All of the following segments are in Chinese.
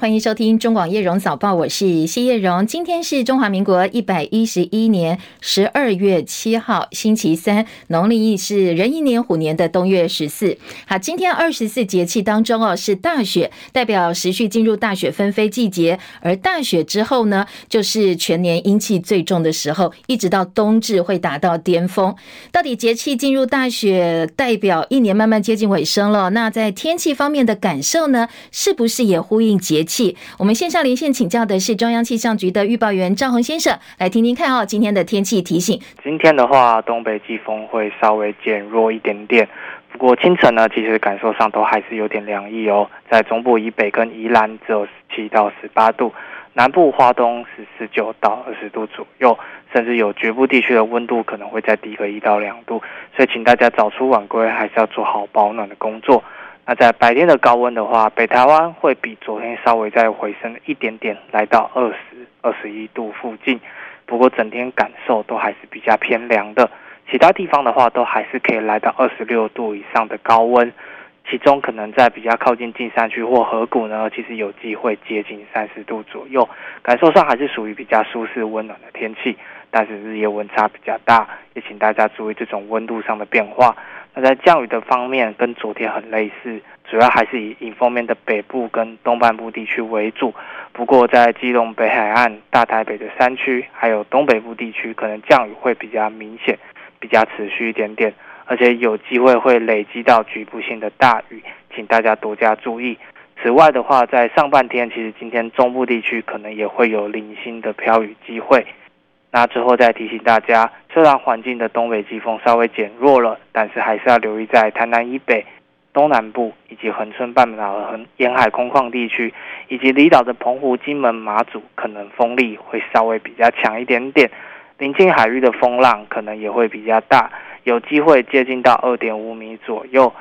欢迎收听中广叶荣早报，我是谢叶荣。今天是中华民国一百一十一年十二月七号，星期三，农历是壬寅年虎年的冬月十四。好，今天二十四节气当中哦，是大雪，代表时序进入大雪纷飞季节。而大雪之后呢，就是全年阴气最重的时候，一直到冬至会达到巅峰。到底节气进入大雪，代表一年慢慢接近尾声了。那在天气方面的感受呢，是不是也呼应节气？我们线上连线请教的是中央气象局的预报员赵宏先生，来听听看哦，今天的天气提醒。今天的话，东北季风会稍微减弱一点点，不过清晨呢，其实感受上都还是有点凉意哦。在中部以北跟宜兰只有十七到十八度，南部花东是十九到二十度左右，甚至有局部地区的温度可能会再低个一到两度，所以请大家早出晚归，还是要做好保暖的工作。那在白天的高温的话，北台湾会比昨天稍微再回升一点点，来到二十二十一度附近。不过整天感受都还是比较偏凉的，其他地方的话都还是可以来到二十六度以上的高温。其中可能在比较靠近近山区或河谷呢，其实有机会接近三十度左右，感受上还是属于比较舒适温暖的天气。但是日夜温差比较大，也请大家注意这种温度上的变化。那在降雨的方面，跟昨天很类似，主要还是以迎风面的北部跟东半部地区为主。不过在基隆北海岸、大台北的山区，还有东北部地区，可能降雨会比较明显，比较持续一点点，而且有机会会累积到局部性的大雨，请大家多加注意。此外的话，在上半天，其实今天中部地区可能也会有零星的飘雨机会。那之后再提醒大家，虽然环境的东北季风稍微减弱了，但是还是要留意在台南以北、东南部以及恒春半岛和沿海空旷地区，以及离岛的澎湖、金门、马祖，可能风力会稍微比较强一点点，临近海域的风浪可能也会比较大，有机会接近到二点五米左右。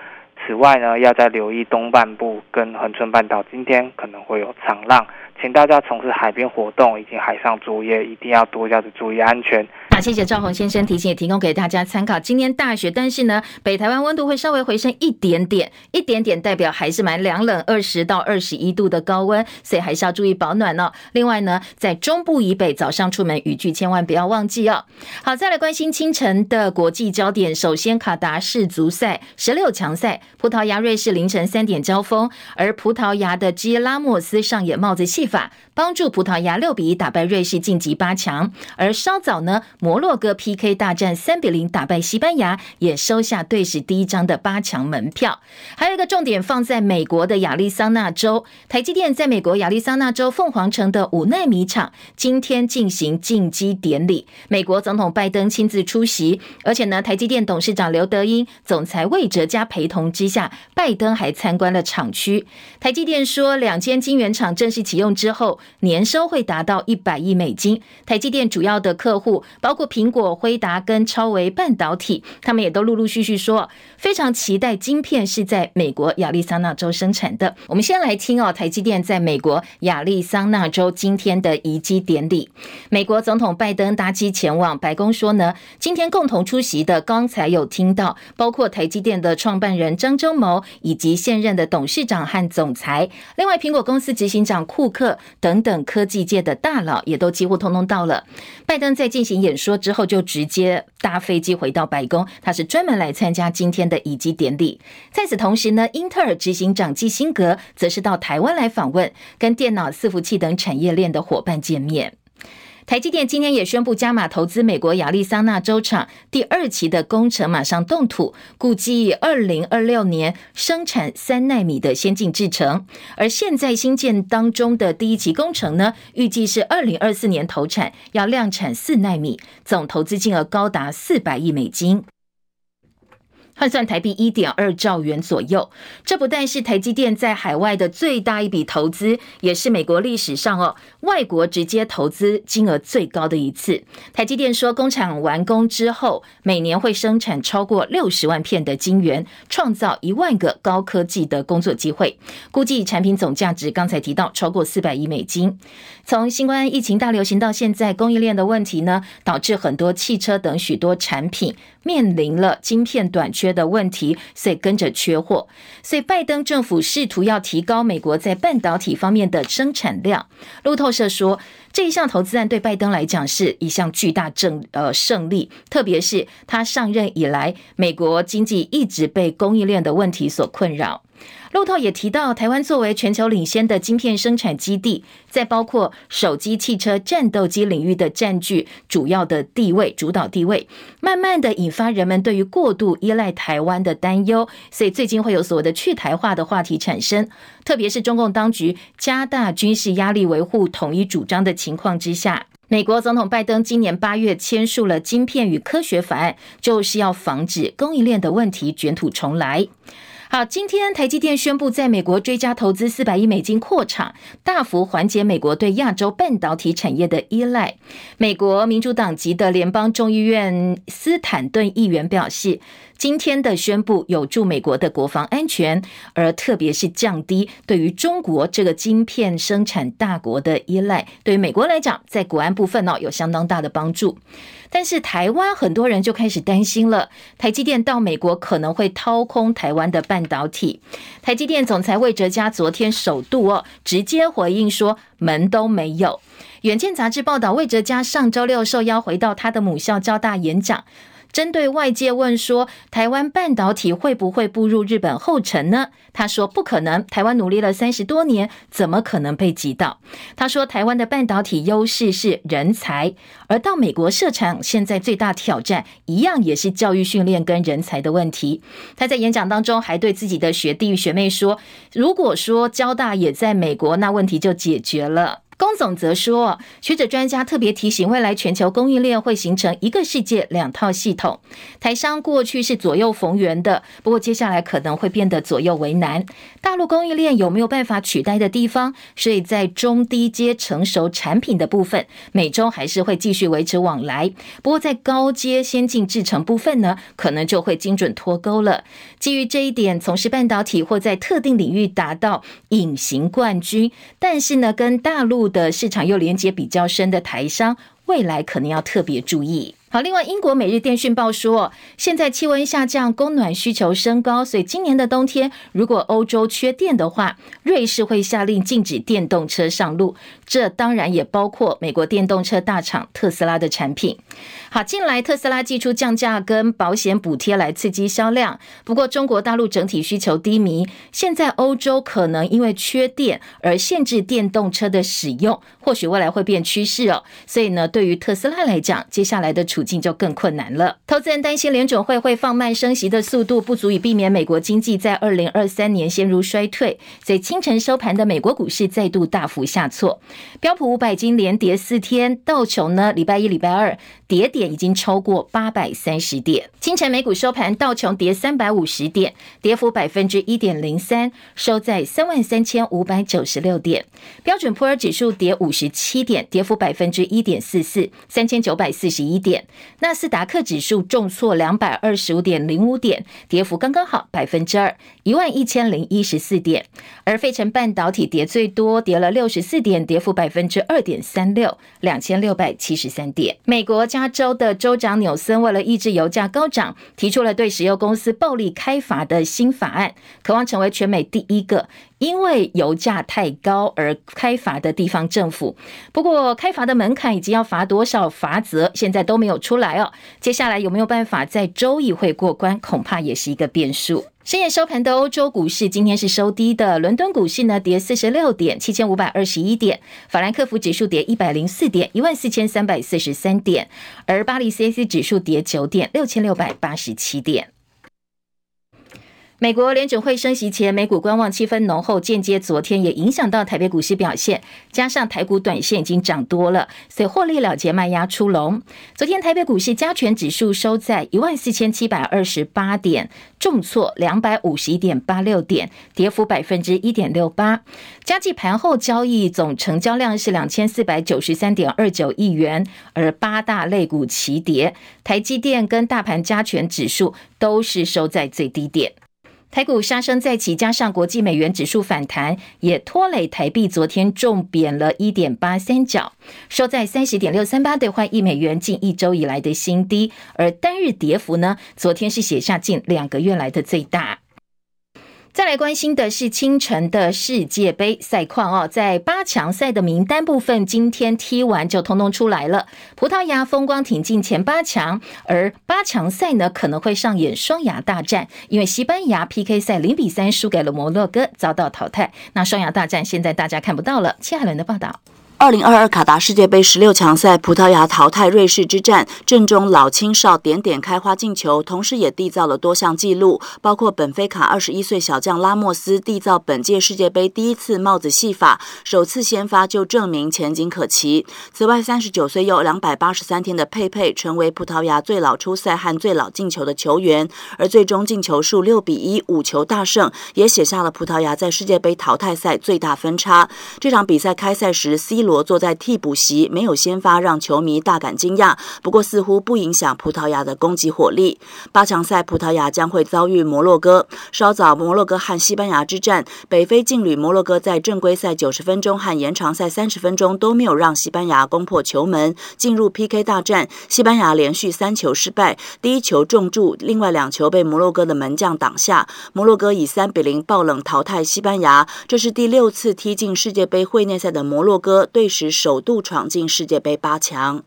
此外呢，要再留意东半部跟恒春半岛，今天可能会有长浪。请大家从事海边活动以及海上作业，一定要多加的注意安全。谢谢赵宏先生提醒，也提供给大家参考。今天大雪，但是呢，北台湾温度会稍微回升一点点，一点点代表还是蛮凉冷，二十到二十一度的高温，所以还是要注意保暖哦。另外呢，在中部以北，早上出门雨具千万不要忘记哦。好，再来关心清晨的国际焦点。首先，卡达世足赛十六强赛，葡萄牙瑞士凌晨三点交锋，而葡萄牙的基拉莫斯上演帽子戏法，帮助葡萄牙六比一打败瑞士晋级八强。而稍早呢，摩洛哥 PK 大战三比零打败西班牙，也收下队史第一张的八强门票。还有一个重点放在美国的亚利桑那州，台积电在美国亚利桑那州凤凰城的五奈米厂今天进行进机典礼，美国总统拜登亲自出席，而且呢，台积电董事长刘德英、总裁魏哲嘉陪同之下，拜登还参观了厂区。台积电说，两间晶圆厂正式启用之后，年收会达到一百亿美金。台积电主要的客户包苹果、辉达跟超微半导体，他们也都陆陆续续说，非常期待晶片是在美国亚利桑那州生产的。我们先来听哦，台积电在美国亚利桑那州今天的移机典礼。美国总统拜登搭机前往白宫说呢，今天共同出席的，刚才有听到，包括台积电的创办人张忠谋以及现任的董事长和总裁，另外苹果公司执行长库克等等科技界的大佬也都几乎通通到了。拜登在进行演说说之后，就直接搭飞机回到白宫，他是专门来参加今天的移机典礼。在此同时呢，英特尔执行长基辛格则是到台湾来访问，跟电脑、伺服器等产业链的伙伴见面。台积电今天也宣布加码投资美国亚利桑那州厂第二期的工程，马上动土，估计二零二六年生产三纳米的先进制程。而现在新建当中的第一期工程呢，预计是二零二四年投产，要量产四纳米，总投资金额高达四百亿美金。换算台币一点二兆元左右，这不但是台积电在海外的最大一笔投资，也是美国历史上哦外国直接投资金额最高的一次。台积电说，工厂完工之后，每年会生产超过六十万片的晶圆，创造一万个高科技的工作机会。估计产品总价值刚才提到超过四百亿美金。从新冠疫情大流行到现在，供应链的问题呢，导致很多汽车等许多产品面临了晶片短缺。的问题，所以跟着缺货。所以拜登政府试图要提高美国在半导体方面的生产量。路透社说，这一项投资案对拜登来讲是一项巨大正呃胜利，特别是他上任以来，美国经济一直被供应链的问题所困扰。路透也提到，台湾作为全球领先的晶片生产基地，在包括手机、汽车、战斗机领域的占据主要的地位、主导地位，慢慢的引发人们对于过度依赖台湾的担忧，所以最近会有所谓的去台化的话题产生。特别是中共当局加大军事压力，维护统一主张的情况之下，美国总统拜登今年八月签署了《晶片与科学法案》，就是要防止供应链的问题卷土重来。好，今天台积电宣布在美国追加投资四百亿美金扩厂，大幅缓解美国对亚洲半导体产业的依赖。美国民主党籍的联邦众议院斯坦顿议员表示，今天的宣布有助美国的国防安全，而特别是降低对于中国这个晶片生产大国的依赖。对于美国来讲，在国安部分呢，有相当大的帮助。但是台湾很多人就开始担心了，台积电到美国可能会掏空台湾的半半导体。台积电总裁魏哲家昨天首度哦直接回应说，门都没有。远见杂志报道，魏哲家上周六受邀回到他的母校交大演讲。针对外界问说，台湾半导体会不会步入日本后尘呢？他说不可能，台湾努力了三十多年，怎么可能被挤倒？他说台湾的半导体优势是人才，而到美国设厂，现在最大挑战一样也是教育训练跟人才的问题。他在演讲当中还对自己的学弟学妹说，如果说交大也在美国，那问题就解决了。龚总则说，学者专家特别提醒，未来全球供应链会形成一个世界两套系统。台商过去是左右逢源的，不过接下来可能会变得左右为难。大陆供应链有没有办法取代的地方？所以在中低阶成熟产品的部分，美中还是会继续维持往来。不过在高阶先进制程部分呢，可能就会精准脱钩了。基于这一点，从事半导体或在特定领域达到隐形冠军，但是呢，跟大陆的市场又连接比较深的台商，未来可能要特别注意。好，另外，英国《每日电讯报》说，现在气温下降，供暖需求升高，所以今年的冬天，如果欧洲缺电的话，瑞士会下令禁止电动车上路。这当然也包括美国电动车大厂特斯拉的产品。好，近来特斯拉祭出降价跟保险补贴来刺激销量，不过中国大陆整体需求低迷，现在欧洲可能因为缺电而限制电动车的使用，或许未来会变趋势哦。所以呢，对于特斯拉来讲，接下来的处境就更困难了。投资人担心联准会会放慢升息的速度，不足以避免美国经济在二零二三年陷入衰退。所以清晨收盘的美国股市再度大幅下挫，标普五百已经连跌四天，道琼呢，礼拜一、礼拜二跌。点已经超过八百三十点。清晨美股收盘，道琼跌三百五十点，跌幅百分之一点零三，收在三万三千五百九十六点。标准普尔指数跌五十七点，跌幅百分之一点四四，三千九百四十一点。纳斯达克指数重挫两百二十五点零五点，跌幅刚刚好百分之二，一万一千零一十四点。而费城半导体跌最多，跌了六十四点，跌幅百分之二点三六，两千六百七十三点。美国加州。的州长纽森为了抑制油价高涨，提出了对石油公司暴力开罚的新法案，渴望成为全美第一个因为油价太高而开罚的地方政府。不过，开罚的门槛以及要罚多少罚则，现在都没有出来哦。接下来有没有办法在州议会过关，恐怕也是一个变数。深夜收盘的欧洲股市今天是收低的，伦敦股市呢跌四十六点，七千五百二十一点；法兰克福指数跌一百零四点，一万四千三百四十三点；而巴黎 CAC 指数跌九点，六千六百八十七点。美国联准会升息前，美股观望气氛浓厚，间接昨天也影响到台北股市表现。加上台股短线已经涨多了，所以获利了结卖压出笼。昨天台北股市加权指数收在一万四千七百二十八点，重挫两百五十一点八六点，跌幅百分之一点六八。加计盘后交易总成交量是两千四百九十三点二九亿元，而八大类股齐跌，台积电跟大盘加权指数都是收在最低点。台股杀声再起，加上国际美元指数反弹，也拖累台币昨天重贬了一点八三角，收在三十点六三八兑换一美元，近一周以来的新低。而单日跌幅呢，昨天是写下近两个月来的最大。再来关心的是清晨的世界杯赛况哦，在八强赛的名单部分，今天踢完就通通出来了。葡萄牙风光挺进前八强，而八强赛呢可能会上演双牙大战，因为西班牙 PK 赛零比三输给了摩洛哥，遭到淘汰。那双牙大战现在大家看不到了。切海伦的报道。二零二二卡达世界杯十六强赛，葡萄牙淘汰瑞士之战，阵中老青少点点开花进球，同时也缔造了多项纪录，包括本菲卡二十一岁小将拉莫斯缔造本届世界杯第一次帽子戏法，首次先发就证明前景可期。此外，三十九岁又两百八十三天的佩佩成为葡萄牙最老出赛和最老进球的球员，而最终进球数六比一五球大胜，也写下了葡萄牙在世界杯淘汰赛最大分差。这场比赛开赛时，C 罗罗坐在替补席，没有先发，让球迷大感惊讶。不过似乎不影响葡萄牙的攻击火力。八强赛，葡萄牙将会遭遇摩洛哥。稍早，摩洛哥和西班牙之战，北非劲旅摩洛哥在正规赛九十分钟和延长赛三十分钟都没有让西班牙攻破球门。进入 PK 大战，西班牙连续三球失败，第一球中柱，另外两球被摩洛哥的门将挡下。摩洛哥以三比零爆冷淘汰西班牙。这是第六次踢进世界杯会内赛的摩洛哥瑞士首度闯进世界杯八强。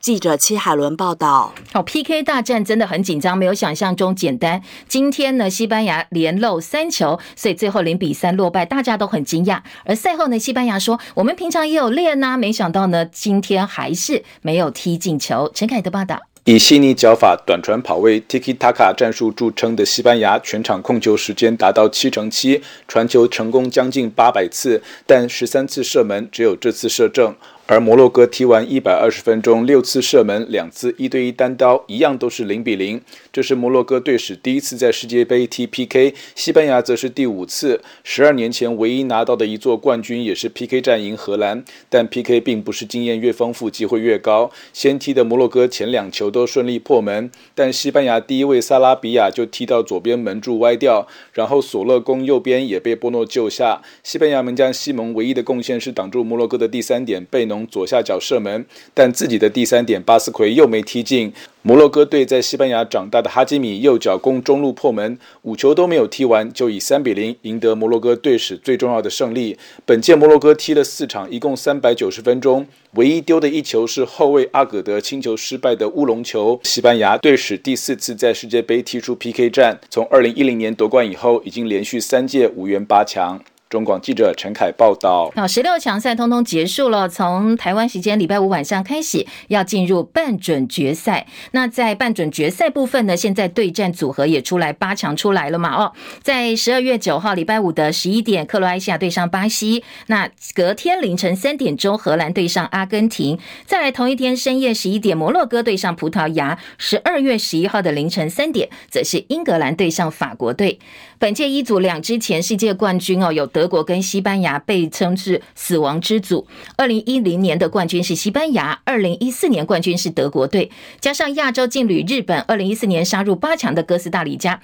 记者戚海伦报道。哦，PK 大战真的很紧张，没有想象中简单。今天呢，西班牙连漏三球，所以最后零比三落败，大家都很惊讶。而赛后呢，西班牙说：“我们平常也有练呐，没想到呢，今天还是没有踢进球。”陈凯的报道。以细腻脚法、短传跑位、Tiki Taka 战术著称的西班牙，全场控球时间达到七成七，传球成功将近八百次，但十三次射门，只有这次射正。而摩洛哥踢完一百二十分钟，六次射门，两次一对一单刀，一样都是零比零。这是摩洛哥队史第一次在世界杯踢 PK，西班牙则是第五次。十二年前唯一拿到的一座冠军也是 PK 战赢荷兰，但 PK 并不是经验越丰富机会越高。先踢的摩洛哥前两球都顺利破门，但西班牙第一位萨拉比亚就踢到左边门柱歪掉，然后索勒攻右边也被波诺救下。西班牙门将西蒙唯一的贡献是挡住摩洛哥的第三点贝农。从左下角射门，但自己的第三点巴斯奎又没踢进。摩洛哥队在西班牙长大的哈基米右脚攻中路破门，五球都没有踢完，就以三比零赢得摩洛哥队史最重要的胜利。本届摩洛哥踢了四场，一共三百九十分钟，唯一丢的一球是后卫阿葛德清球失败的乌龙球。西班牙队史第四次在世界杯踢出 PK 战，从二零一零年夺冠以后，已经连续三届无缘八强。中广记者陈凯报道。好，十六强赛通通结束了，从台湾时间礼拜五晚上开始，要进入半准决赛。那在半准决赛部分呢，现在对战组合也出来，八强出来了嘛？哦，在十二月九号礼拜五的十一点，克罗埃西亚对上巴西；那隔天凌晨三点钟，荷兰对上阿根廷；再来同一天深夜十一点，摩洛哥对上葡萄牙；十二月十一号的凌晨三点，则是英格兰对上法国队。本届一组两支前世界冠军哦，有德国跟西班牙，被称是死亡之组。二零一零年的冠军是西班牙，二零一四年冠军是德国队，加上亚洲劲旅日本，二零一四年杀入八强的哥斯达黎加。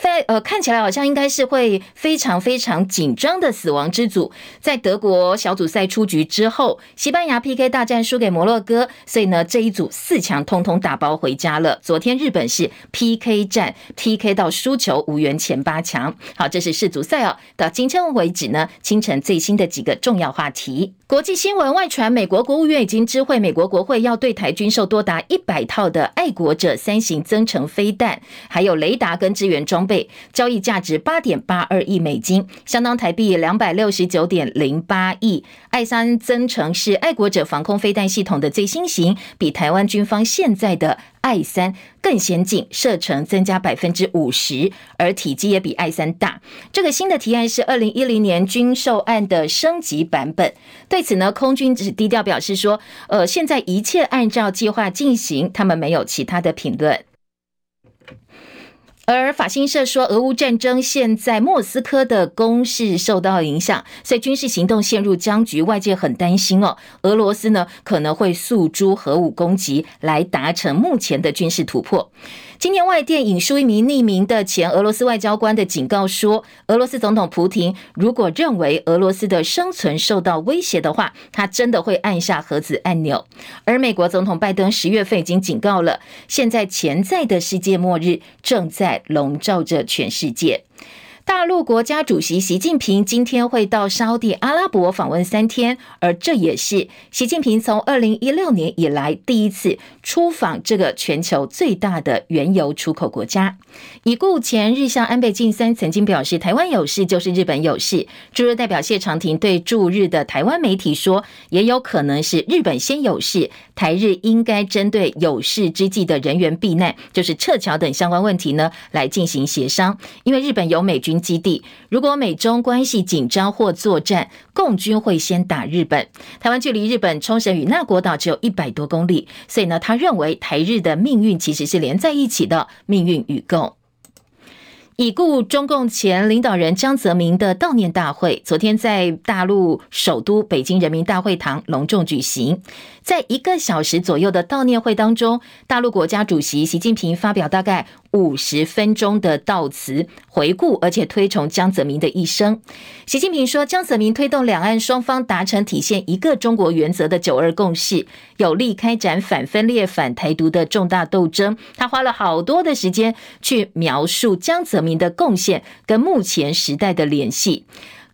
在呃，看起来好像应该是会非常非常紧张的死亡之组。在德国小组赛出局之后，西班牙 PK 大战输给摩洛哥，所以呢，这一组四强通通打包回家了。昨天日本是 PK 战 PK 到输球，无缘前八强。好，这是世足赛哦。到今天为止呢，清晨最新的几个重要话题。国际新闻外传，美国国务院已经知会美国国会，要对台军售多达一百套的爱国者三型增程飞弹，还有雷达跟支援装备，交易价值八点八二亿美金，相当台币两百六十九点零八亿。爱三增程是爱国者防空飞弹系统的最新型，比台湾军方现在的爱三更先进，射程增加百分之五十，而体积也比爱三大。这个新的提案是二零一零年军售案的升级版本。对此呢，空军只是低调表示说：“呃，现在一切按照计划进行，他们没有其他的评论。”而法新社说，俄乌战争现在莫斯科的攻势受到影响，所以军事行动陷入僵局，外界很担心哦，俄罗斯呢可能会诉诸核武攻击来达成目前的军事突破。今天外电引述一名匿名的前俄罗斯外交官的警告说，俄罗斯总统普廷如果认为俄罗斯的生存受到威胁的话，他真的会按下核子按钮。而美国总统拜登十月份已经警告了，现在潜在的世界末日正在笼罩着全世界。大陆国家主席习近平今天会到沙地阿拉伯访问三天，而这也是习近平从二零一六年以来第一次出访这个全球最大的原油出口国家。已故前日向安倍晋三曾经表示：“台湾有事就是日本有事。”驻日代表谢长廷对驻日的台湾媒体说：“也有可能是日本先有事，台日应该针对有事之际的人员避难，就是撤侨等相关问题呢来进行协商，因为日本有美军。”基地，如果美中关系紧张或作战，共军会先打日本。台湾距离日本冲绳与那国岛只有一百多公里，所以呢，他认为台日的命运其实是连在一起的命运与共。已故中共前领导人江泽民的悼念大会，昨天在大陆首都北京人民大会堂隆重举行。在一个小时左右的悼念会当中，大陆国家主席习近平发表大概五十分钟的悼词，回顾而且推崇江泽民的一生。习近平说，江泽民推动两岸双方达成体现一个中国原则的九二共识，有力开展反分裂、反台独的重大斗争。他花了好多的时间去描述江泽民的贡献跟目前时代的联系。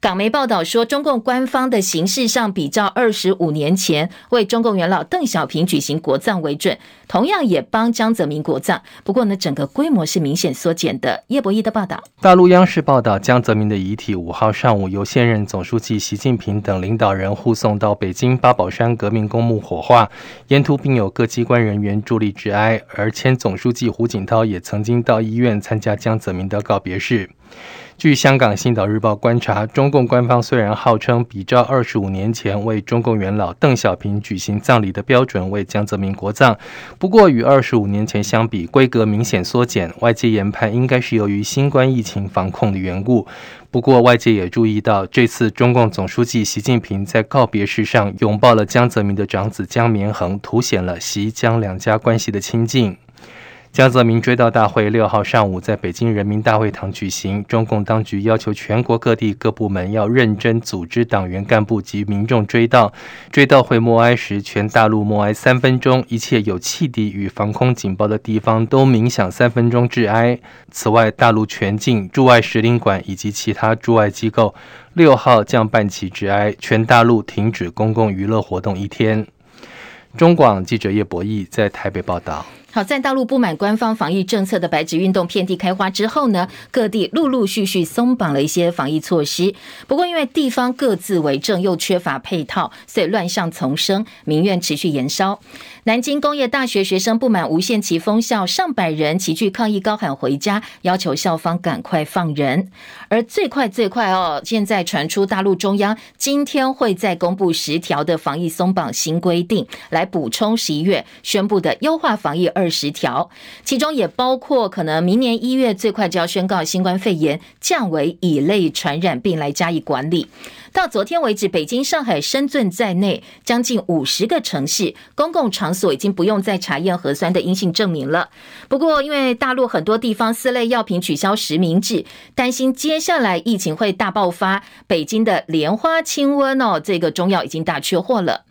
港媒报道说，中共官方的形式上比照二十五年前为中共元老邓小平举行国葬为准，同样也帮江泽民国葬。不过呢，整个规模是明显缩减的。叶博弈的报道，大陆央视报道，江泽民的遗体五号上午由现任总书记习近平等领导人护送到北京八宝山革命公墓火化，沿途并有各机关人员助力致哀。而前总书记胡锦涛也曾经到医院参加江泽民的告别式。据香港《星岛日报》观察，中共官方虽然号称比照二十五年前为中共元老邓小平举行葬礼的标准为江泽民国葬，不过与二十五年前相比，规格明显缩减。外界研判应该是由于新冠疫情防控的缘故。不过外界也注意到，这次中共总书记习近平在告别式上拥抱了江泽民的长子江绵恒，凸显了习江两家关系的亲近。江泽民追悼大会六号上午在北京人民大会堂举行，中共当局要求全国各地各部门要认真组织党员干部及民众追悼。追悼会默哀时，全大陆默哀三分钟，一切有汽笛与防空警报的地方都鸣响三分钟致哀。此外，大陆全境驻外使领馆以及其他驻外机构六号降半旗致哀，全大陆停止公共娱乐活动一天。中广记者叶博弈在台北报道。好，在大陆不满官方防疫政策的白纸运动遍地开花之后呢，各地陆陆续续松绑了一些防疫措施。不过，因为地方各自为政，又缺乏配套，所以乱象丛生，民怨持续延烧。南京工业大学学生不满无限期封校，上百人齐聚抗议，高喊回家，要求校方赶快放人。而最快最快哦，现在传出大陆中央今天会再公布十条的防疫松绑新规定，来补充十一月宣布的优化防疫二二十条，其中也包括可能明年一月最快就要宣告新冠肺炎降为乙类传染病来加以管理。到昨天为止，北京、上海、深圳在内将近五十个城市公共场所已经不用再查验核酸的阴性证明了。不过，因为大陆很多地方四类药品取消实名制，担心接下来疫情会大爆发。北京的莲花清瘟哦，这个中药已经大缺货了。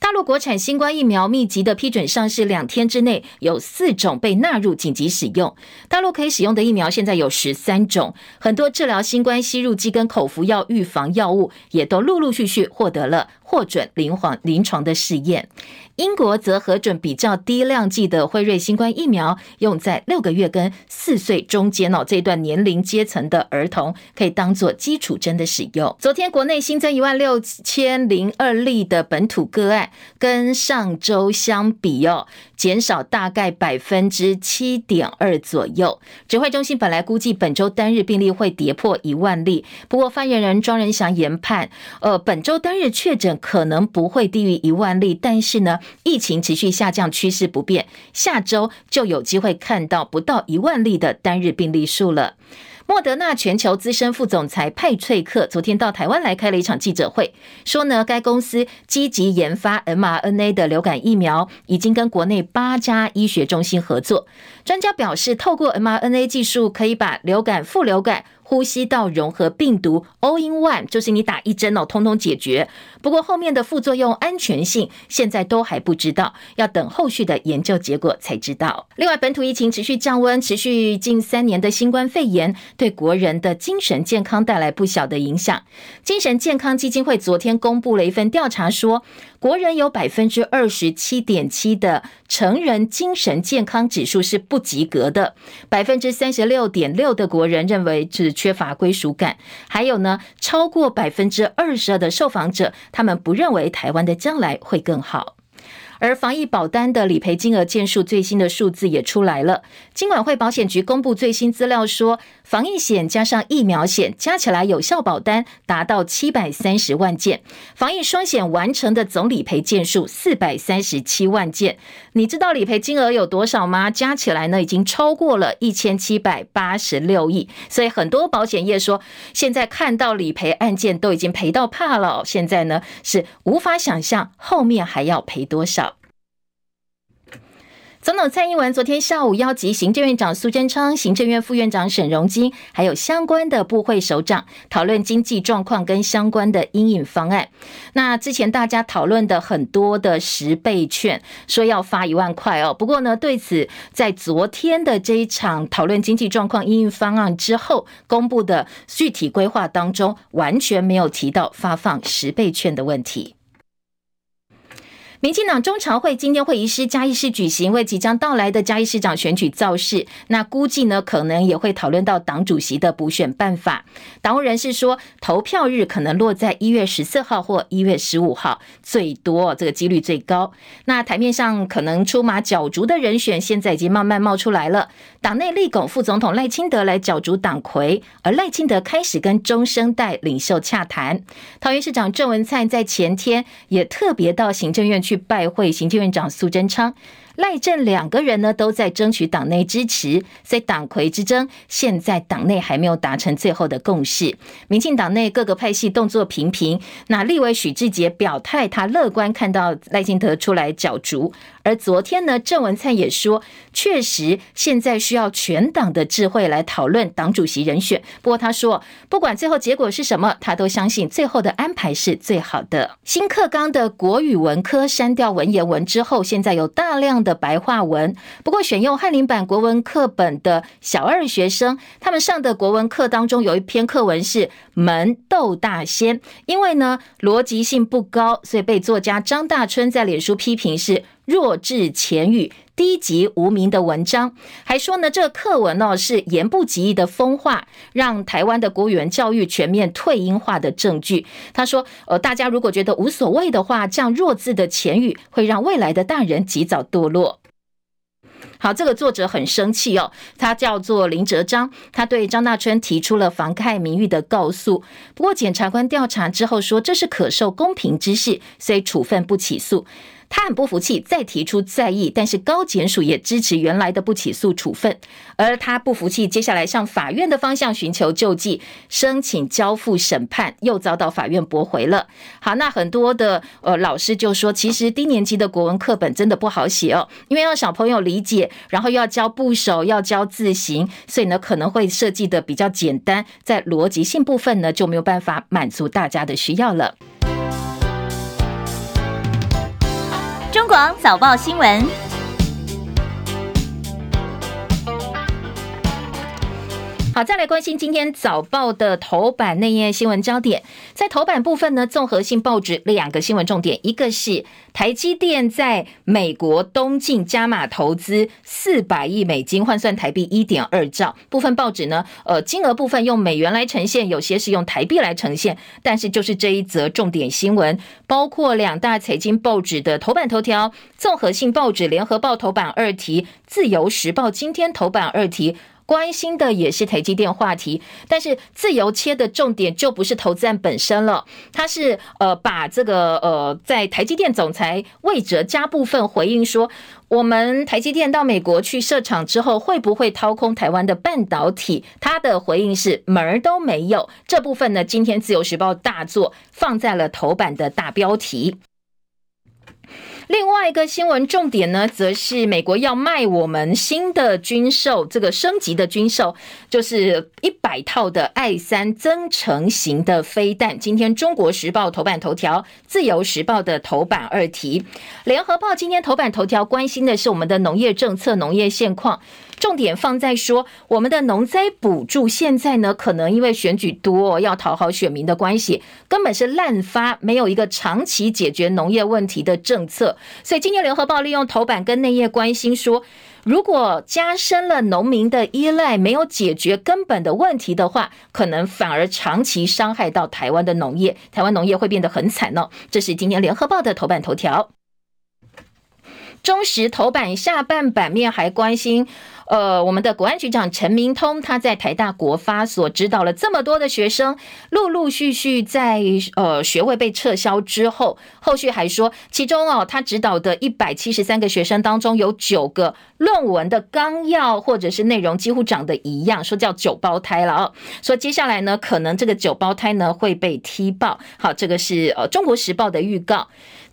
大陆国产新冠疫苗密集的批准上市，两天之内有四种被纳入紧急使用。大陆可以使用的疫苗现在有十三种，很多治疗新冠吸入剂跟口服药预防药物也都陆陆续续获得了获准临床临床的试验。英国则核准比较低量剂的辉瑞新冠疫苗，用在六个月跟四岁中间哦这段年龄阶层的儿童，可以当做基础针的使用。昨天国内新增一万六千零二例的本土个案，跟上周相比哦，减少大概百分之七点二左右。指挥中心本来估计本周单日病例会跌破一万例，不过发言人庄人祥研判，呃，本周单日确诊可能不会低于一万例，但是呢，疫情持续下降趋势不变，下周就有机会看到不到一万例的单日病例数了。莫德纳全球资深副总裁派翠克昨天到台湾来开了一场记者会，说呢，该公司积极研发 mRNA 的流感疫苗，已经跟国内八家医学中心合作。专家表示，透过 mRNA 技术，可以把流感、副流感。呼吸道融合病毒 All in One 就是你打一针哦，通通解决。不过后面的副作用安全性现在都还不知道，要等后续的研究结果才知道。另外，本土疫情持续降温，持续近三年的新冠肺炎对国人的精神健康带来不小的影响。精神健康基金会昨天公布了一份调查说，国人有百分之二十七点七的成人精神健康指数是不及格的，百分之三十六点六的国人认为是缺乏归属感，还有呢，超过百分之二十二的受访者，他们不认为台湾的将来会更好。而防疫保单的理赔金额件数最新的数字也出来了。金管会保险局公布最新资料说，防疫险加上疫苗险加起来有效保单达到七百三十万件，防疫双险完成的总理赔件数四百三十七万件。你知道理赔金额有多少吗？加起来呢，已经超过了一千七百八十六亿。所以很多保险业说，现在看到理赔案件都已经赔到怕了。现在呢，是无法想象后面还要赔多少。总统蔡英文昨天下午邀集行政院长苏贞昌、行政院副院长沈荣金，还有相关的部会首长讨论经济状况跟相关的因应方案。那之前大家讨论的很多的十倍券，说要发一万块哦。不过呢，对此在昨天的这一场讨论经济状况因应方案之后公布的具体规划当中，完全没有提到发放十倍券的问题。民进党中常会今天会移师嘉义市举行，为即将到来的嘉义市长选举造势。那估计呢，可能也会讨论到党主席的补选办法。党务人士说，投票日可能落在一月十四号或一月十五号，最多这个几率最高。那台面上可能出马角逐的人选，现在已经慢慢冒出来了。党内立拱副总统赖清德来角逐党魁，而赖清德开始跟中生代领袖洽谈。桃园市长郑文灿在前天也特别到行政院去拜会行政院长苏贞昌。赖政两个人呢都在争取党内支持，所以党魁之争现在党内还没有达成最后的共识。民进党内各个派系动作频频，那立委许志杰表态，他乐观看到赖清德出来角逐。而昨天呢，郑文灿也说，确实现在需要全党的智慧来讨论党主席人选。不过他说，不管最后结果是什么，他都相信最后的安排是最好的。新课纲的国语文科删掉文言文之后，现在有大量的白话文。不过选用翰林版国文课本的小二学生，他们上的国文课当中有一篇课文是《门斗大仙》，因为呢逻辑性不高，所以被作家张大春在脸书批评是。弱智前语、低级无名的文章，还说呢，这个课文哦是言不及义的风化，让台湾的国语文教育全面退英化的证据。他说，呃，大家如果觉得无所谓的话，这样弱智的浅语会让未来的大人及早堕落。好，这个作者很生气哦，他叫做林哲章，他对张大春提出了妨害名誉的告诉。不过检察官调查之后说，这是可受公平之事，所以处分不起诉。他很不服气，再提出再议，但是高检署也支持原来的不起诉处分，而他不服气，接下来向法院的方向寻求救济，申请交付审判，又遭到法院驳回了。好，那很多的呃老师就说，其实低年级的国文课本真的不好写哦，因为要小朋友理解，然后又要教部首，要教字形，所以呢可能会设计的比较简单，在逻辑性部分呢就没有办法满足大家的需要了。中广早报新闻。好，再来关心今天早报的头版内页新闻焦点。在头版部分呢，综合性报纸两个新闻重点，一个是台积电在美国东进加码投资四百亿美金，换算台币一点二兆。部分报纸呢，呃，金额部分用美元来呈现，有些是用台币来呈现。但是就是这一则重点新闻，包括两大财经报纸的头版头条，综合性报纸联合报头版二题，自由时报今天头版二题。关心的也是台积电话题。但是自由切的重点就不是投资案本身了，它是呃把这个呃在台积电总裁魏哲家部分回应说，我们台积电到美国去设厂之后，会不会掏空台湾的半导体？他的回应是门儿都没有。这部分呢，今天自由时报大作放在了头版的大标题。另外一个新闻重点呢，则是美国要卖我们新的军售，这个升级的军售就是一百套的爱三增程型的飞弹。今天中国时报头版头条，自由时报的头版二题，联合报今天头版头条关心的是我们的农业政策、农业现况。重点放在说，我们的农灾补助现在呢，可能因为选举多，要讨好选民的关系，根本是滥发，没有一个长期解决农业问题的政策。所以今天联合报利用头版跟内页关心说，如果加深了农民的依赖，没有解决根本的问题的话，可能反而长期伤害到台湾的农业，台湾农业会变得很惨哦。这是今天联合报的头版头条。中时头版下半版面还关心。呃，我们的国安局长陈明通，他在台大国发所指导了这么多的学生，陆陆续续在呃学位被撤销之后，后续还说，其中哦，他指导的一百七十三个学生当中，有九个论文的纲要或者是内容几乎长得一样，说叫九胞胎了哦。说接下来呢，可能这个九胞胎呢会被踢爆。好，这个是呃中国时报的预告。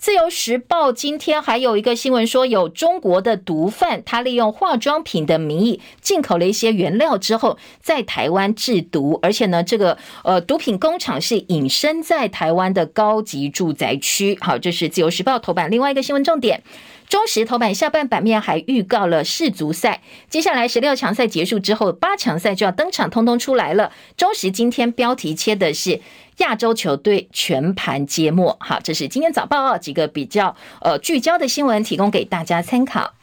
自由时报今天还有一个新闻说，有中国的毒贩，他利用化妆品的名义进口了一些原料之后，在台湾制毒，而且呢，这个呃毒品工厂是隐身在台湾的高级住宅区。好，这是自由时报头版另外一个新闻重点。中时头版下半版面还预告了世足赛，接下来十六强赛结束之后，八强赛就要登场，通通出来了。中时今天标题切的是亚洲球队全盘皆墨，好，这是今天早报几个比较呃聚焦的新闻，提供给大家参考。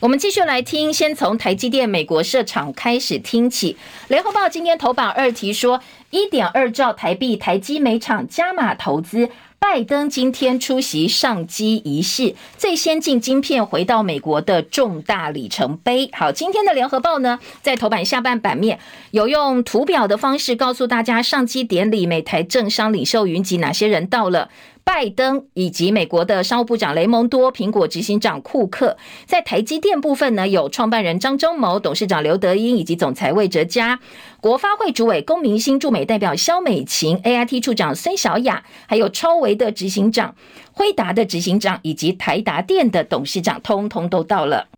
我们继续来听，先从台积电美国设厂开始听起。联合报今天头版二题说，一点二兆台币台积美厂加码投资。拜登今天出席上机仪式，最先进晶片回到美国的重大里程碑。好，今天的联合报呢，在头版下半版面有用图表的方式告诉大家，上机典礼美台政商领袖云集哪些人到了。拜登以及美国的商务部长雷蒙多、苹果执行长库克，在台积电部分呢，有创办人张忠谋、董事长刘德英以及总裁魏哲嘉，国发会主委龚明星、驻美代表肖美琴、AIT 处长孙小雅，还有超维的执行长、辉达的执行长以及台达电的董事长，通通都到了。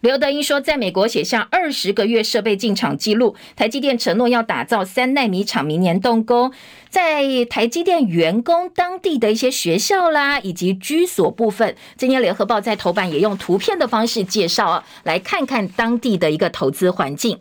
刘德英说，在美国写下二十个月设备进场记录。台积电承诺要打造三奈米厂，明年动工。在台积电员工当地的一些学校啦，以及居所部分，今天联合报在头版也用图片的方式介绍啊，来看看当地的一个投资环境。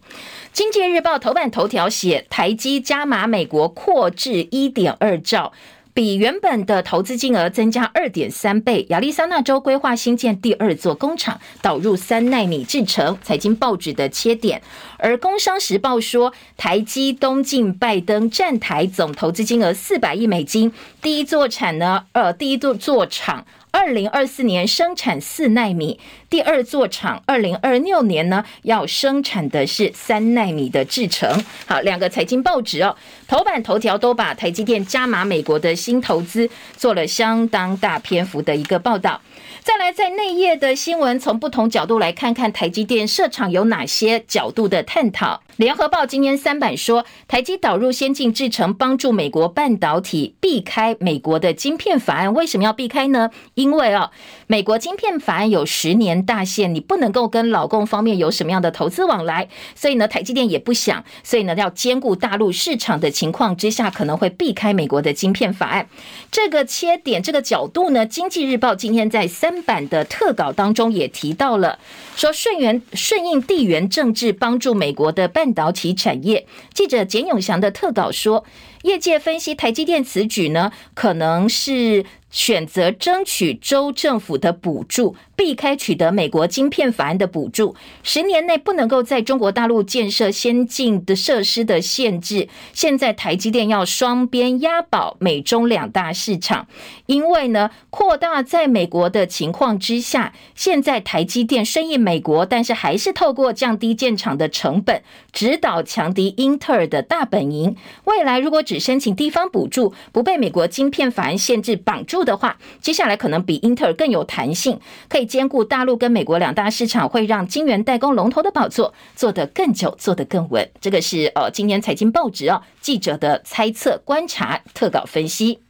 经济日报头版头条写，台积加码美国扩至一点二兆。比原本的投资金额增加二点三倍。亚利桑那州规划新建第二座工厂，导入三纳米制程。财经报纸的切点，而工商时报说，台积东进拜登站台总投资金额四百亿美金，第一座产呢，呃，第一座座厂。二零二四年生产四纳米，第二座厂二零二六年呢要生产的是三纳米的制程。好，两个财经报纸哦，头版头条都把台积电加码美国的新投资做了相当大篇幅的一个报道。再来，在内页的新闻，从不同角度来看看台积电设厂有哪些角度的探讨。联合报今天三版说，台积导入先进制程，帮助美国半导体避开美国的晶片法案。为什么要避开呢？因为啊，美国晶片法案有十年大限，你不能够跟老共方面有什么样的投资往来。所以呢，台积电也不想，所以呢，要兼顾大陆市场的情况之下，可能会避开美国的晶片法案。这个切点，这个角度呢，经济日报今天在三。版的特稿当中也提到了，说顺源顺应地缘政治，帮助美国的半半导体产业。记者简永祥的特稿说，业界分析台积电此举呢，可能是选择争取州政府的补助，避开取得美国晶片法案的补助，十年内不能够在中国大陆建设先进的设施的限制。现在台积电要双边押宝美中两大市场，因为呢扩大在美国的情况之下，现在台积电生意美国，但是还是透过降低建厂的成本，指导强敌英特尔的大本营。未来如果只申请地方补助，不被美国晶片法案限制绑住的话，接下来可能比英特尔更有弹性，可以兼顾大陆跟美国两大市场，会让晶圆代工龙头的宝座坐得更久，坐得更稳。这个是呃，今年财经报纸哦记者的猜测、观察、特稿分析。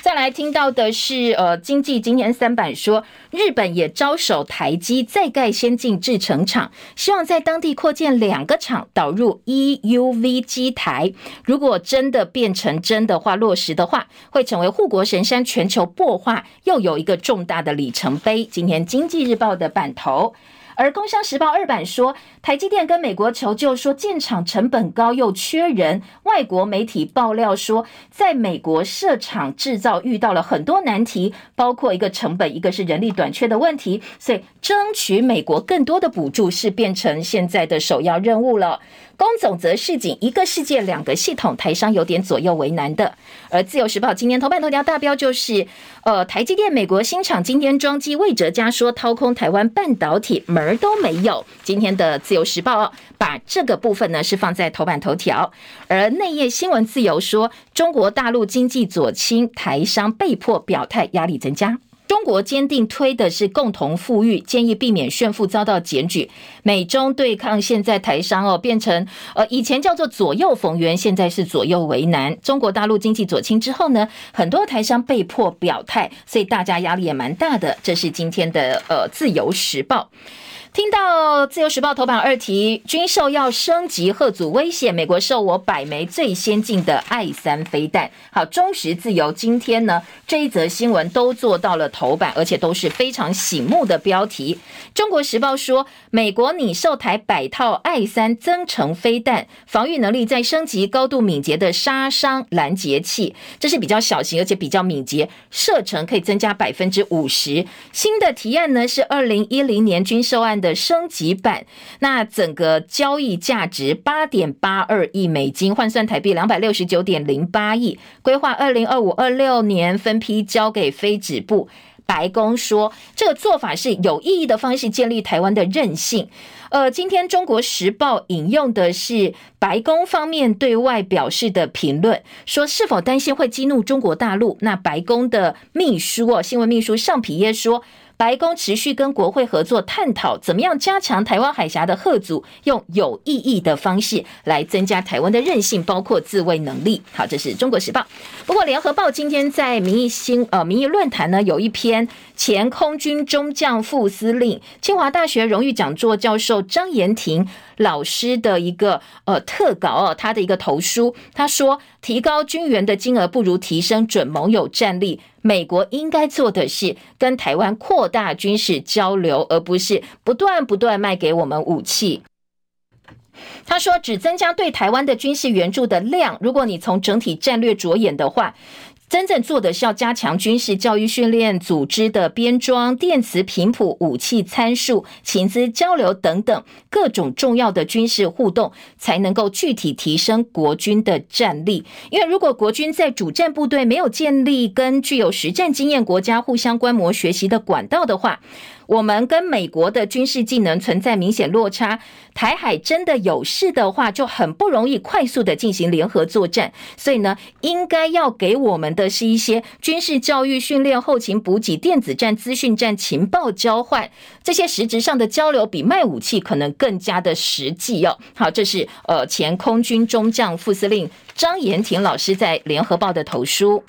再来听到的是，呃，经济今天三版说，日本也招手台积再盖先进制程厂，希望在当地扩建两个厂，导入 EUV 机台。如果真的变成真的话，落实的话，会成为护国神山，全球破化又有一个重大的里程碑。今天经济日报的版头。而《工商时报》二版说，台积电跟美国求救，说建厂成本高又缺人。外国媒体爆料说，在美国设厂制造遇到了很多难题，包括一个成本，一个是人力短缺的问题，所以争取美国更多的补助是变成现在的首要任务了。工总则示警，一个世界两个系统，台商有点左右为难的。而自由时报今天头版头条大标就是，呃，台积电美国新厂今天装机，魏哲家说掏空台湾半导体门儿都没有。今天的自由时报把这个部分呢是放在头版头条，而内页新闻自由说，中国大陆经济左倾，台商被迫表态，压力增加。中国坚定推的是共同富裕，建议避免炫富遭到检举。美中对抗，现在台商哦变成呃以前叫做左右逢源，现在是左右为难。中国大陆经济左倾之后呢，很多台商被迫表态，所以大家压力也蛮大的。这是今天的呃自由时报。听到自由时报头版二题，军售要升级，贺祖威胁，美国售我百枚最先进的爱三飞弹。好，中时自由今天呢这一则新闻都做到了头版，而且都是非常醒目的标题。中国时报说，美国拟售台百套爱三增程飞弹，防御能力再升级，高度敏捷的杀伤拦截器，这是比较小型而且比较敏捷，射程可以增加百分之五十。新的提案呢是二零一零年军售案的。升级版，那整个交易价值八点八二亿美金，换算台币两百六十九点零八亿，规划二零二五二六年分批交给非止部。白宫说，这个做法是有意义的方式，建立台湾的韧性。呃，今天中国时报引用的是白宫方面对外表示的评论，说是否担心会激怒中国大陆？那白宫的秘书哦，新闻秘书尚皮耶说。白宫持续跟国会合作，探讨怎么样加强台湾海峡的吓阻，用有意义的方式来增加台湾的韧性，包括自卫能力。好，这是中国时报。不过联合报今天在民意新呃民意论坛呢，有一篇前空军中将副司令、清华大学荣誉讲座教授张延廷老师的一个呃特稿哦，他的一个投书，他说，提高军援的金额不如提升准盟友战力。美国应该做的是跟台湾扩大军事交流，而不是不断不断卖给我们武器。他说，只增加对台湾的军事援助的量，如果你从整体战略着眼的话。真正做的是要加强军事教育训练、组织的编装、电磁频谱、武器参数、情资交流等等各种重要的军事互动，才能够具体提升国军的战力。因为如果国军在主战部队没有建立跟具有实战经验国家互相观摩学习的管道的话，我们跟美国的军事技能存在明显落差，台海真的有事的话，就很不容易快速的进行联合作战。所以呢，应该要给我们的是一些军事教育训练、后勤补给、电子战、资讯战、情报交换这些实质上的交流，比卖武器可能更加的实际哦。好，这是呃前空军中将副司令张延廷老师在联合报的投书。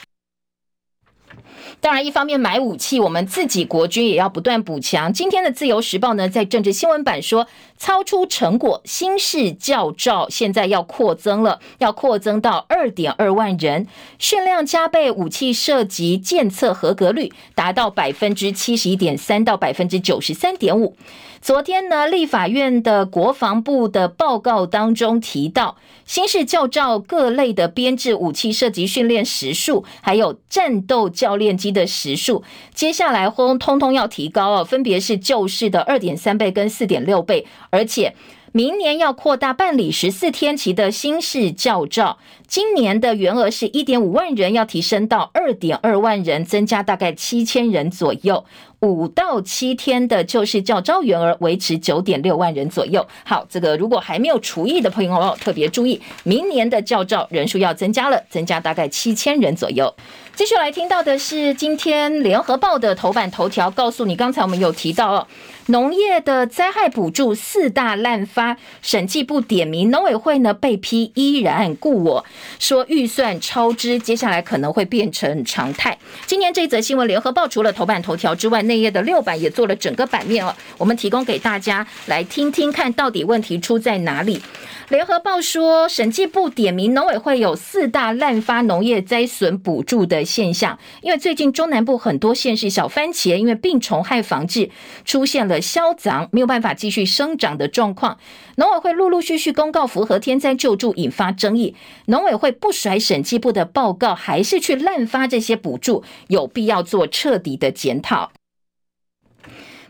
当然，一方面买武器，我们自己国军也要不断补强。今天的《自由时报》呢，在政治新闻版说，超出成果，新式教照现在要扩增了，要扩增到二点二万人，训量加倍，武器涉及检测合格率达到百分之七十一点三到百分之九十三点五。昨天呢，立法院的国防部的报告当中提到，新式教照各类的编制武器涉及训练时数，还有战斗教练机的时数，接下来轰通通要提高哦，分别是旧式的二点三倍跟四点六倍，而且。明年要扩大办理十四天期的新式教照，今年的员额是一点五万人，要提升到二点二万人，增加大概七千人左右。五到七天的旧式教招员额维持九点六万人左右。好，这个如果还没有除役的朋友哦，特别注意，明年的教召人数要增加了，增加大概七千人左右。继续来听到的是今天联合报的头版头条，告诉你，刚才我们有提到哦。农业的灾害补助四大滥发，审计部点名农委会呢被批依然故我，说预算超支，接下来可能会变成常态。今天这则新闻，联合报除了头版头条之外，内页的六版也做了整个版面哦，我们提供给大家来听听看，到底问题出在哪里。联合报说，审计部点名农委会有四大滥发农业灾损补助的现象，因为最近中南部很多县市小番茄因为病虫害防治出现了消长，没有办法继续生长的状况，农委会陆陆续续公告符合天灾救助，引发争议。农委会不甩审计部的报告，还是去滥发这些补助，有必要做彻底的检讨。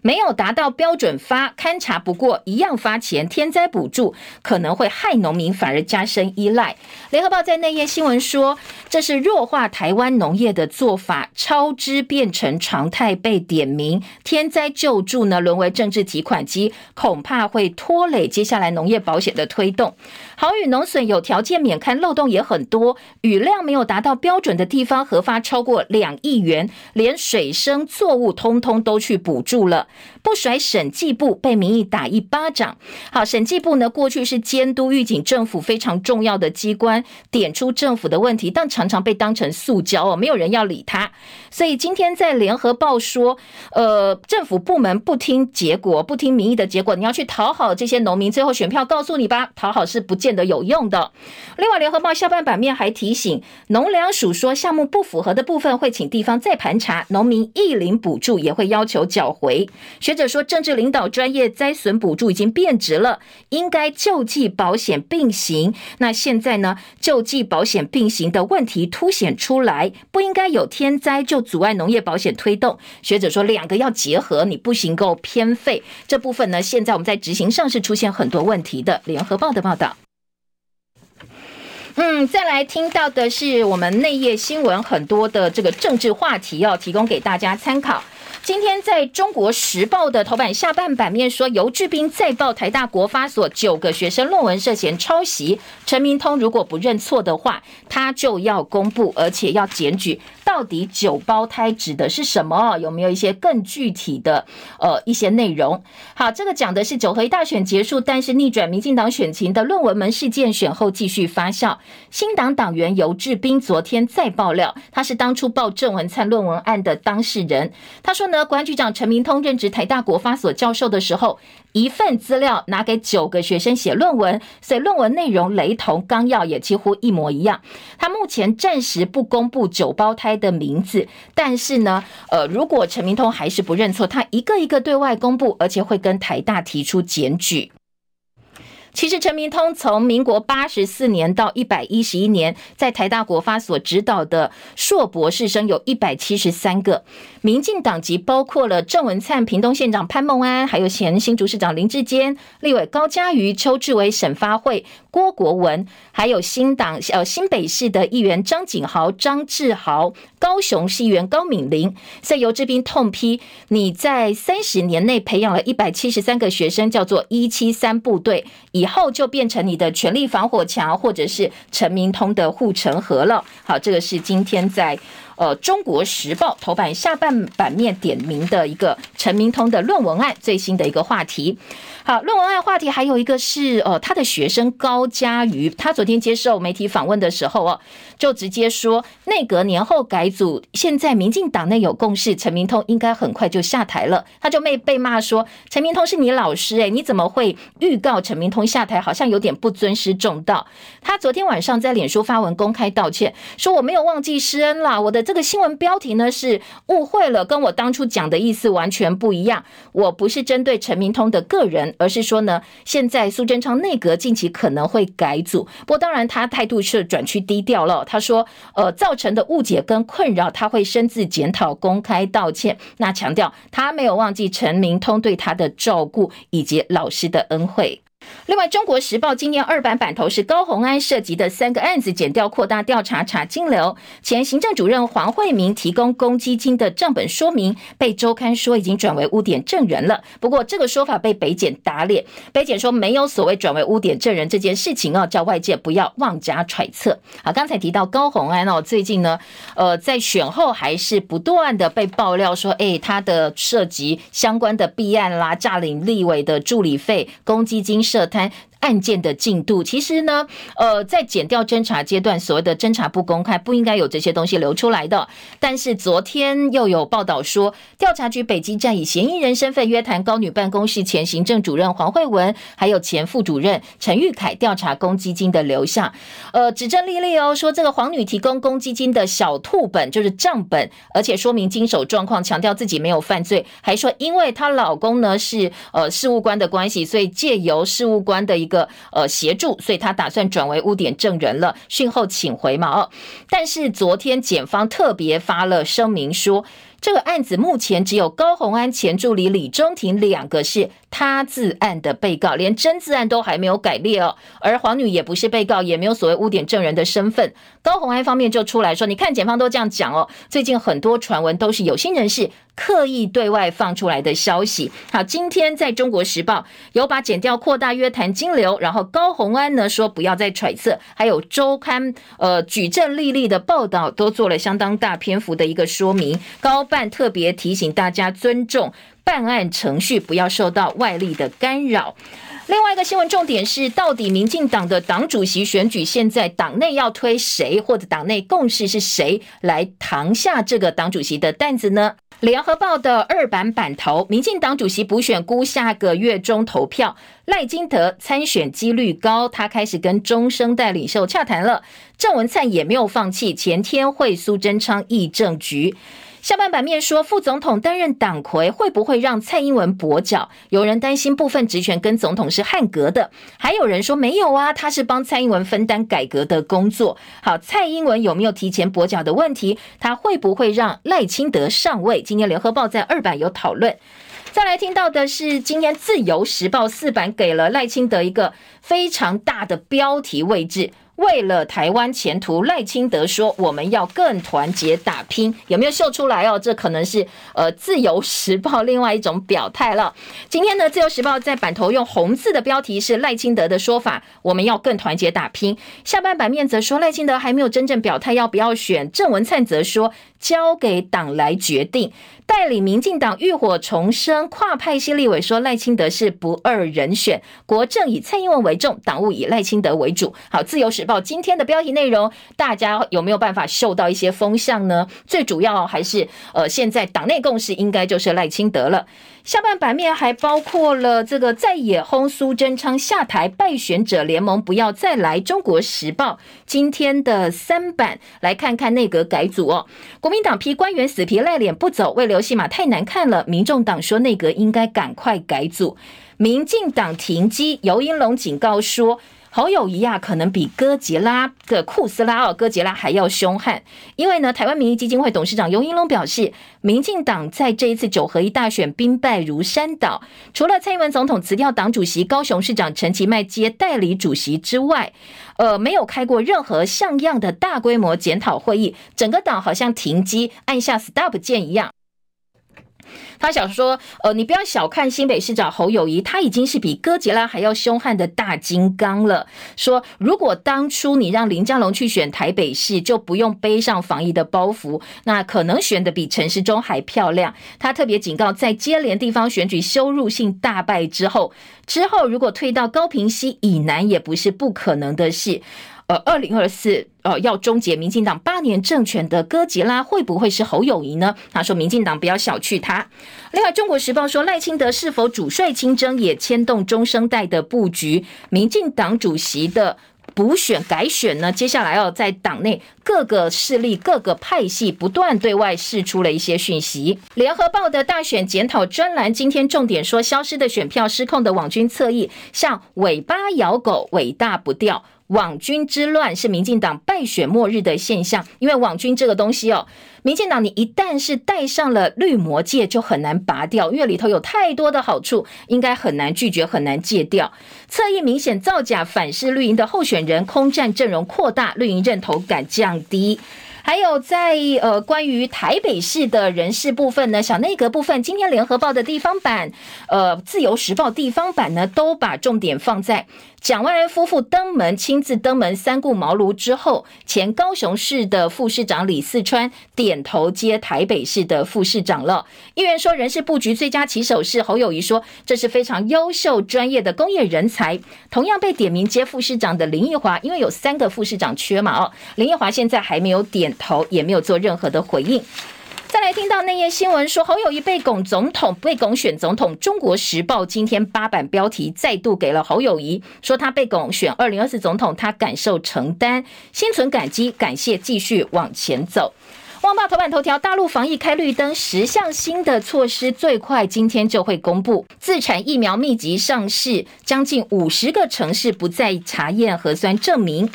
没有达到标准发勘查不过，一样发钱，天灾补助可能会害农民，反而加深依赖。联合报在内页新闻说，这是弱化台湾农业的做法，超支变成常态被点名，天灾救助呢沦为政治提款机，恐怕会拖累接下来农业保险的推动。好雨农损有条件免勘，漏洞也很多，雨量没有达到标准的地方核发超过两亿元，连水生作物通通都去补助了。不甩审计部，被民意打一巴掌。好，审计部呢，过去是监督预警政府非常重要的机关，点出政府的问题，但常常被当成塑胶哦，没有人要理他。所以今天在联合报说，呃，政府部门不听结果，不听民意的结果，你要去讨好这些农民，最后选票告诉你吧，讨好是不见得有用的。另外，联合报下半版面还提醒，农粮署说项目不符合的部分会请地方再盘查，农民一领补助也会要求缴回。学者说，政治领导专业灾损补助已经变值了，应该救济保险并行。那现在呢，救济保险并行的问题凸显出来，不应该有天灾就阻碍农业保险推动。学者说，两个要结合，你不行够偏废。这部分呢，现在我们在执行上是出现很多问题的。联合报的报道。嗯，再来听到的是我们内页新闻很多的这个政治话题，要提供给大家参考。今天在中国时报的头版下半版面说，尤志斌再报台大国发所九个学生论文涉嫌抄袭，陈明通如果不认错的话，他就要公布，而且要检举。到底九胞胎指的是什么？有没有一些更具体的呃一些内容？好，这个讲的是九合一大选结束，但是逆转民进党选情的论文门事件选后继续发酵。新党党员游志斌昨天再爆料，他是当初报郑文灿论文案的当事人。他说呢，国安局长陈明通任职台大国发所教授的时候，一份资料拿给九个学生写论文，所以论文内容雷同，纲要也几乎一模一样。他目前暂时不公布九胞胎的名字，但是呢，呃，如果陈明通还是不认错，他一个一个对外公布，而且会跟台大提出检举。其实陈明通从民国八十四年到一百一十一年，在台大国发所指导的硕博士生有一百七十三个，民进党籍包括了郑文灿、屏东县长潘孟安，还有前新竹市长林志坚、立委高嘉瑜、邱志伟、沈发慧、郭国文，还有新党呃新北市的议员张景豪、张志豪，高雄市议员高敏玲。在游志斌痛批，你在三十年内培养了一百七十三个学生，叫做一七三部队，以后就变成你的权力防火墙，或者是陈明通的护城河了。好，这个是今天在呃《中国时报》头版下半版面点名的一个陈明通的论文案最新的一个话题。好，论文案话题还有一个是，呃，他的学生高嘉瑜，他昨天接受媒体访问的时候哦，就直接说，内阁年后改组，现在民进党内有共识，陈明通应该很快就下台了。他就被被骂说，陈明通是你老师诶，你怎么会预告陈明通下台？好像有点不尊师重道。他昨天晚上在脸书发文公开道歉，说我没有忘记师恩啦，我的这个新闻标题呢是误会了，跟我当初讲的意思完全不一样，我不是针对陈明通的个人。而是说呢，现在苏贞昌内阁近期可能会改组，不过当然他态度是转趋低调了。他说，呃，造成的误解跟困扰，他会深自检讨，公开道歉。那强调他没有忘记陈明通对他的照顾以及老师的恩惠。另外，《中国时报》今年二版版头是高虹安涉及的三个案子，减掉扩大调查查金流。前行政主任黄惠明提供公积金的账本说明，被周刊说已经转为污点证人了。不过，这个说法被北检打脸。北检说没有所谓转为污点证人这件事情哦，叫外界不要妄加揣测。好，刚才提到高虹安哦，最近呢，呃，在选后还是不断的被爆料说，哎，他的涉及相关的弊案啦，诈领立委的助理费、公积金涉贪哎。案件的进度，其实呢，呃，在减掉侦查阶段，所谓的侦查不公开，不应该有这些东西流出来的。但是昨天又有报道说，调查局北基站以嫌疑人身份约谈高女办公室前行政主任黄惠文，还有前副主任陈玉凯调查公积金的流向，呃，指证历历哦，说这个黄女提供公积金的小兔本就是账本，而且说明经手状况，强调自己没有犯罪，还说因为她老公呢是呃事务官的关系，所以借由事务官的一个呃协助，所以他打算转为污点证人了，讯后请回嘛哦。但是昨天检方特别发了声明说，这个案子目前只有高虹安前助理李中庭两个是他自案的被告，连真自案都还没有改列哦。而黄女也不是被告，也没有所谓污点证人的身份。高虹安方面就出来说，你看检方都这样讲哦，最近很多传闻都是有心人士刻意对外放出来的消息。好，今天在中国时报有把剪掉扩大约谈金流，然后高虹安呢说不要再揣测，还有周刊呃举证历历的报道都做了相当大篇幅的一个说明。高办特别提醒大家尊重办案程序，不要受到外力的干扰。另外一个新闻重点是，到底民进党的党主席选举现在党内要推谁，或者党内共识是谁来扛下这个党主席的担子呢？联合报的二版版头，民进党主席补选估下个月中投票，赖金德参选几率高，他开始跟中生代领袖洽谈了。郑文灿也没有放弃，前天会苏贞昌议政局。下半版面说，副总统担任党魁会不会让蔡英文跛脚？有人担心部分职权跟总统是汉格的，还有人说没有啊，他是帮蔡英文分担改革的工作。好，蔡英文有没有提前跛脚的问题？他会不会让赖清德上位？今天联合报在二版有讨论。再来听到的是，今天自由时报四版给了赖清德一个非常大的标题位置。为了台湾前途，赖清德说：“我们要更团结打拼。”有没有秀出来哦？这可能是呃《自由时报》另外一种表态了。今天呢，《自由时报》在版头用红字的标题是赖清德的说法：“我们要更团结打拼。”下半版面则说赖清德还没有真正表态要不要选。郑文灿则说：“交给党来决定。”代理民进党浴火重生，跨派系立委说赖清德是不二人选，国政以蔡英文为重，党务以赖清德为主。好，《自由时报》今天的标题内容，大家有没有办法嗅到一些风向呢？最主要还是呃，现在党内共识应该就是赖清德了。下半版面还包括了这个在野轰苏贞昌下台，败选者联盟不要再来。中国时报今天的三版来看看内阁改组哦。国民党批官员死皮赖脸不走，为留戏码太难看了。民众党说内阁应该赶快改组。民进党停机，尤英龙警告说。侯友宜啊，可能比哥吉拉的库斯拉哦，哥吉拉还要凶悍。因为呢，台湾民意基金会董事长游盈隆表示，民进党在这一次九合一大选兵败如山倒，除了蔡英文总统辞掉党主席、高雄市长陈其迈接代理主席之外，呃，没有开过任何像样的大规模检讨会议，整个党好像停机，按下 stop 键一样。他想说，呃，你不要小看新北市长侯友宜，他已经是比哥吉拉还要凶悍的大金刚了。说如果当初你让林佳龙去选台北市，就不用背上防疫的包袱，那可能选的比陈时中还漂亮。他特别警告，在接连地方选举羞辱性大败之后，之后如果退到高屏溪以南，也不是不可能的事。呃，二零二四，呃，要终结民进党八年政权的哥吉拉会不会是侯友宜呢？他说，民进党不要小觑他。另外，《中国时报》说赖清德是否主帅亲征也牵动中生代的布局，民进党主席的补选改选呢？接下来要在党内各个势力、各个派系不断对外释出了一些讯息。《联合报》的大选检讨专栏今天重点说，消失的选票、失控的网军侧翼，像尾巴咬狗，尾大不掉。网军之乱是民进党败选末日的现象，因为网军这个东西哦，民进党你一旦是戴上了绿魔戒，就很难拔掉，因为里头有太多的好处，应该很难拒绝，很难戒掉。侧翼明显造假反噬绿营的候选人，空战阵容扩大，绿营认同感降低。还有在呃关于台北市的人事部分呢，小内阁部分，今天联合报的地方版，呃自由时报地方版呢，都把重点放在。蒋万安夫妇登门，亲自登门三顾茅庐之后，前高雄市的副市长李四川点头接台北市的副市长了。议员说，人事布局最佳棋手是侯友谊，说这是非常优秀专业的工业人才。同样被点名接副市长的林奕华，因为有三个副市长缺嘛，哦，林奕华现在还没有点头，也没有做任何的回应。再来听到那页新闻说，侯友谊被拱总统，被拱选总统。中国时报今天八版标题再度给了侯友谊，说他被拱选二零二四总统，他感受承担，心存感激，感谢继续往前走。旺报头版头条，大陆防疫开绿灯，十项新的措施最快今天就会公布，自产疫苗密集上市，将近五十个城市不再查验核酸证明。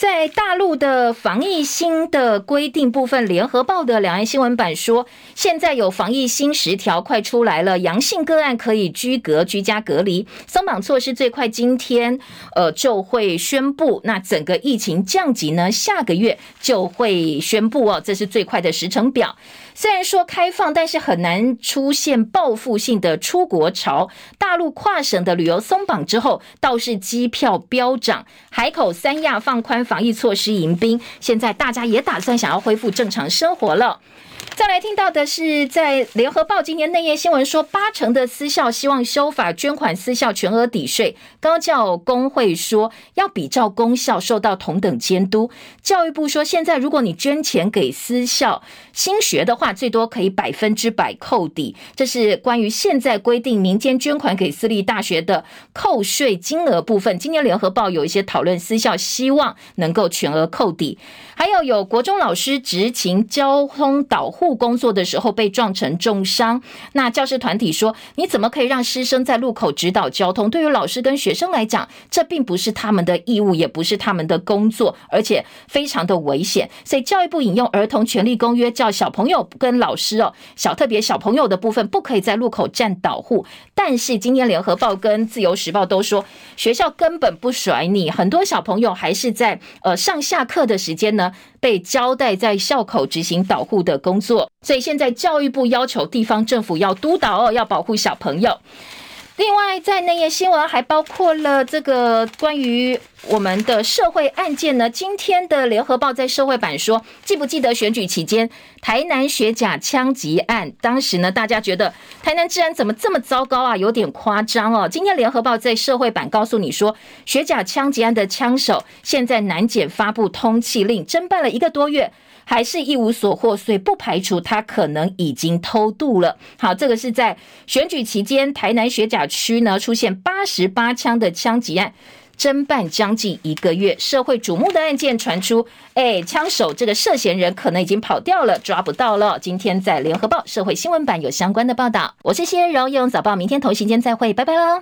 在大陆的防疫新的规定部分，联合报的两岸新闻版说，现在有防疫新十条快出来了，阳性个案可以居隔居家隔离，松绑措施最快今天呃就会宣布。那整个疫情降级呢，下个月就会宣布哦，这是最快的时程表。虽然说开放，但是很难出现报复性的出国潮。大陆跨省的旅游松绑之后，倒是机票飙涨，海口、三亚放宽防疫措施迎宾，现在大家也打算想要恢复正常生活了。再来听到的是，在联合报今年内页新闻说，八成的私校希望修法捐款私校全额抵税。高教工会说要比照公校受到同等监督。教育部说，现在如果你捐钱给私校新学的话，最多可以百分之百扣抵。这是关于现在规定民间捐款给私立大学的扣税金额部分。今年联合报有一些讨论，私校希望能够全额扣抵。还有有国中老师执勤交通导护不工作的时候被撞成重伤，那教师团体说：“你怎么可以让师生在路口指导交通？对于老师跟学生来讲，这并不是他们的义务，也不是他们的工作，而且非常的危险。”所以教育部引用《儿童权利公约》，叫小朋友跟老师哦，小特别小朋友的部分不可以在路口站导护。但是今天联合报跟自由时报都说，学校根本不甩你，很多小朋友还是在呃上下课的时间呢。被交代在校口执行导护的工作，所以现在教育部要求地方政府要督导哦，要保护小朋友。另外，在那页新闻还包括了这个关于我们的社会案件呢。今天的联合报在社会版说，记不记得选举期间台南学甲枪击案？当时呢，大家觉得台南治安怎么这么糟糕啊？有点夸张哦。今天联合报在社会版告诉你说，学甲枪击案的枪手现在南检发布通缉令，侦办了一个多月。还是一无所获，所以不排除他可能已经偷渡了。好，这个是在选举期间，台南学甲区呢出现八十八枪的枪击案，侦办将近一个月，社会瞩目的案件传出，哎，枪手这个涉嫌人可能已经跑掉了，抓不到了。今天在联合报社会新闻版有相关的报道。我是谢柔，夜用早报，明天同时间再会，拜拜喽。